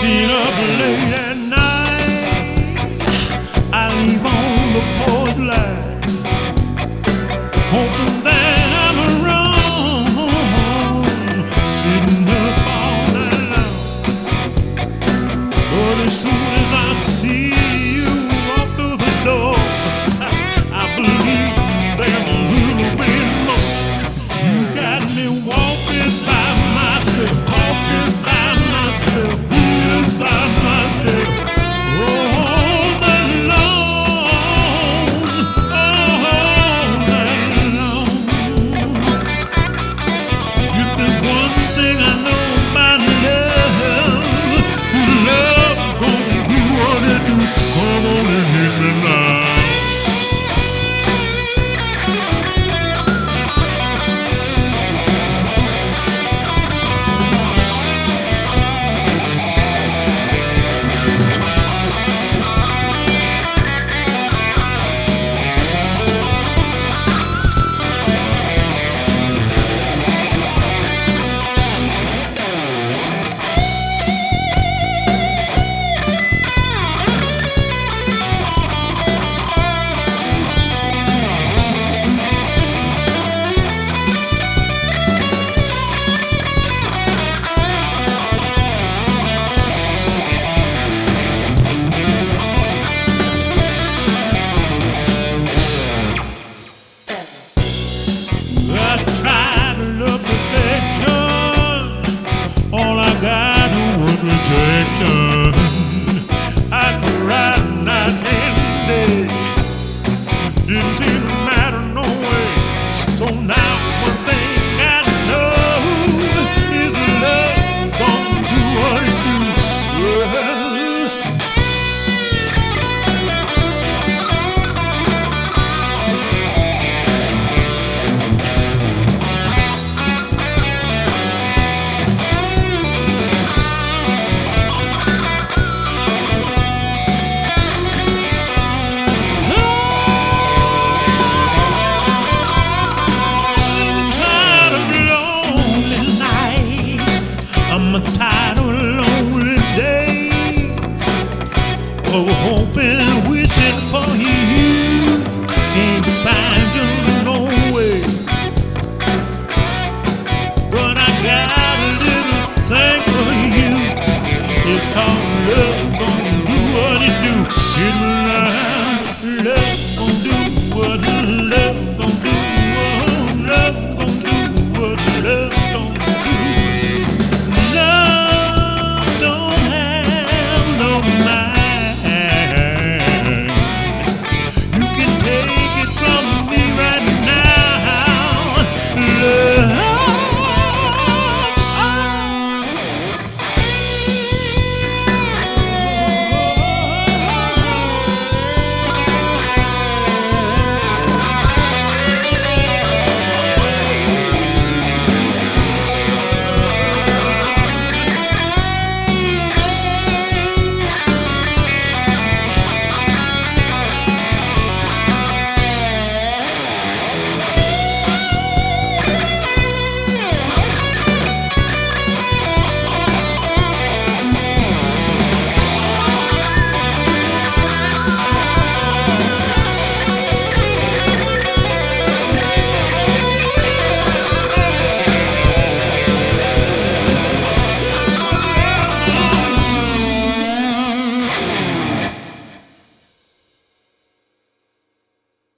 seen up late at night. I leave on the board's line, hoping that I'm wrong. Sitting up all night long, but as soon as I see. protection.